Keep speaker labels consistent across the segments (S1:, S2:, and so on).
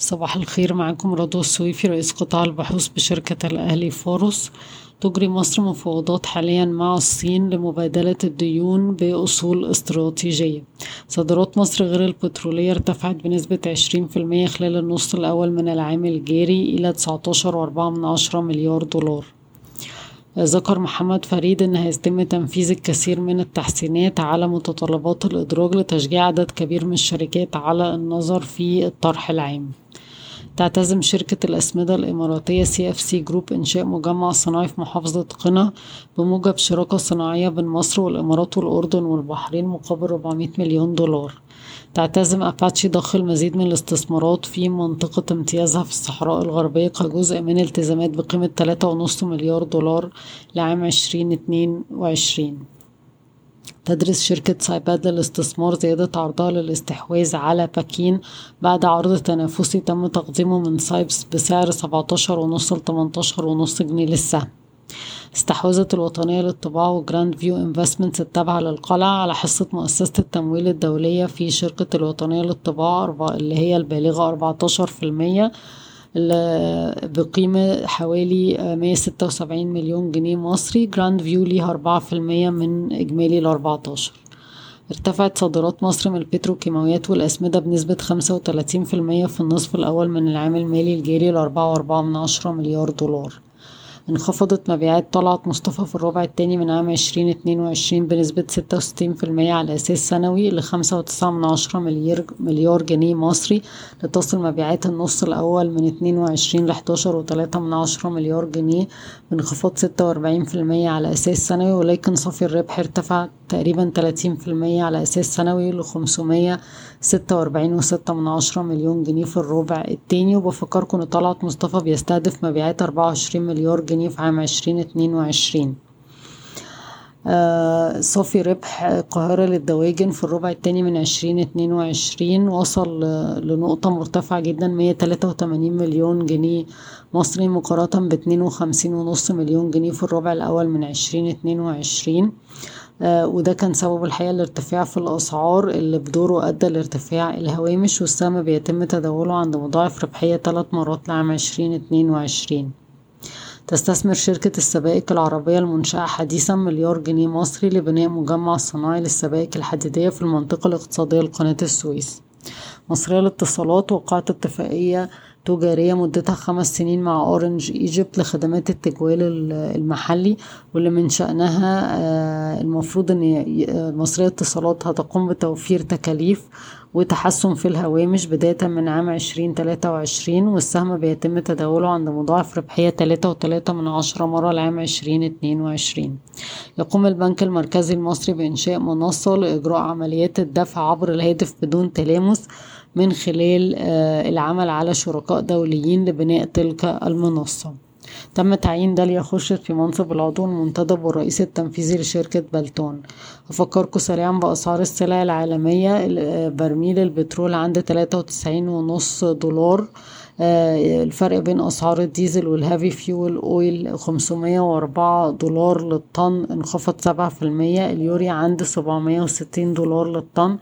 S1: صباح الخير معاكم رضوى السويفي رئيس قطاع البحوث بشركة الأهلي فاروس تجري مصر مفاوضات حاليا مع الصين لمبادلة الديون بأصول استراتيجية. صادرات مصر غير البترولية ارتفعت بنسبة 20% خلال النصف الأول من العام الجاري إلى 19.4 مليار دولار. ذكر محمد فريد أن هيتم تنفيذ الكثير من التحسينات على متطلبات الإدراج لتشجيع عدد كبير من الشركات على النظر في الطرح العام. تعتزم شركة الأسمدة الإماراتية CFC Group إنشاء مجمع صناعي في محافظة قنا بموجب شراكة صناعية بين مصر والإمارات والأردن والبحرين مقابل 400 مليون دولار. تعتزم أباتشي ضخ المزيد من الاستثمارات في منطقة امتيازها في الصحراء الغربية كجزء من التزامات بقيمة 3.5 مليار دولار لعام 2022 تدرس شركة سايبس للاستثمار زيادة عرضها للاستحواذ على باكين بعد عرض تنافسي تم تقديمه من سايبس بسعر 17.5 ل 18.5 جنيه للسهم. استحوذت الوطنية للطباعة و Grandview Investments التابعة للقلعة على حصة مؤسسة التمويل الدولية في شركة الوطنية للطباعة اللي هي البالغة 14% بقيمة حوالي 176 مليون جنيه مصري. Grandview ليها 4% من إجمالي الأربعتاشر ارتفعت صادرات مصر من البتروكيماويات والأسمدة بنسبة 35% في النصف الأول من العام المالي الجاري من عشرة مليار دولار. انخفضت مبيعات طلعت مصطفى في الربع الثاني من عام عشرين اتنين وعشرين بنسبة ستة وستين في المية على أساس سنوي من عشرة مليار, مليار جنيه مصري لتصل مبيعات النص الأول من اتنين وعشرين لحداشر وتلاتة من عشرة مليار جنيه بانخفاض ستة وأربعين في المية على أساس سنوي ولكن صافي الربح ارتفع تقريبا تلاتين في المية على أساس سنوي من عشرة مليون جنيه في الربع التاني. وبفكركم إن طلعت مصطفى بيستهدف مبيعات أربعة وعشرين مليار جنيه في عام عشرين اتنين وعشرين. آه صافي ربح القاهرة للدواجن في الربع التاني من عشرين اتنين وعشرين. وصل لنقطة مرتفعة جدا مية تلاتة وتمانين مليون جنيه مصري مقارنة باتنين وخمسين ونص مليون جنيه في الربع الأول من عشرين اتنين وعشرين. وده كان سبب الحقيقة الارتفاع في الأسعار اللي بدوره أدى لارتفاع الهوامش والسهم بيتم تداوله عند مضاعف ربحية تلات مرات لعام عشرين اتنين وعشرين. تستثمر شركة السبائك العربية المنشأة حديثا مليار جنيه مصري لبناء مجمع صناعي للسبائك الحديدية في المنطقة الاقتصادية لقناة السويس. مصرية للاتصالات وقعت اتفاقية تجارية مدتها خمس سنين مع أورنج إيجيبت لخدمات التجوال المحلي واللي من شأنها المفروض أن مصرية اتصالات هتقوم بتوفير تكاليف وتحسن في الهوامش بداية من عام عشرين تلاتة وعشرين والسهم بيتم تداوله عند مضاعف ربحية تلاتة وتلاتة من عشرة مرة لعام عشرين اتنين وعشرين. يقوم البنك المركزي المصري بإنشاء منصة لإجراء عمليات الدفع عبر الهاتف بدون تلامس من خلال العمل على شركاء دوليين لبناء تلك المنصة. تم تعيين داليا خورشيد في منصب العضو المنتدب والرئيس التنفيذي لشركة بلتون. أفكركم سريعا بأسعار السلع العالمية برميل البترول عند تلاتة وتسعين ونص دولار. الفرق بين أسعار الديزل وال heavy fuel oil خمسمية وأربعة دولار للطن انخفض سبعة في المية اليوريا عند سبعمية وستين دولار للطن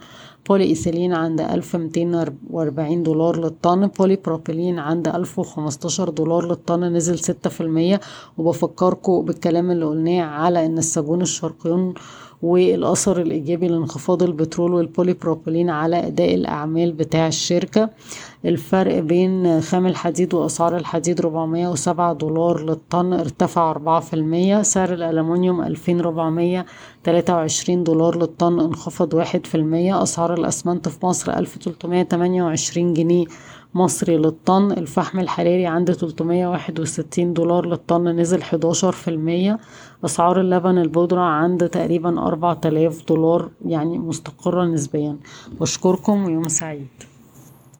S1: بولي إيثيلين عند ألف ميتين وأربعين دولار للطن بولي بروبيلين عند ألف وخمستاشر دولار للطن نزل ستة في المية. وبفكركم بالكلام اللي قلناه على إن السجون الشرقيون والأثر الإيجابي لانخفاض البترول والبولي بروبيلين على أداء الأعمال بتاع الشركة. الفرق بين خام الحديد وأسعار الحديد 407 دولار للطن ارتفع 4% سعر الألمنيوم 2423 دولار للطن انخفض 1% أسعار الأسمنت في مصر 1328 جنيه مصري للطن الفحم الحراري عند 361 دولار للطن نزل 11% أسعار اللبن البودرة عند تقريبا 4000 دولار يعني مستقرة نسبيا. بشكركم ويوم سعيد.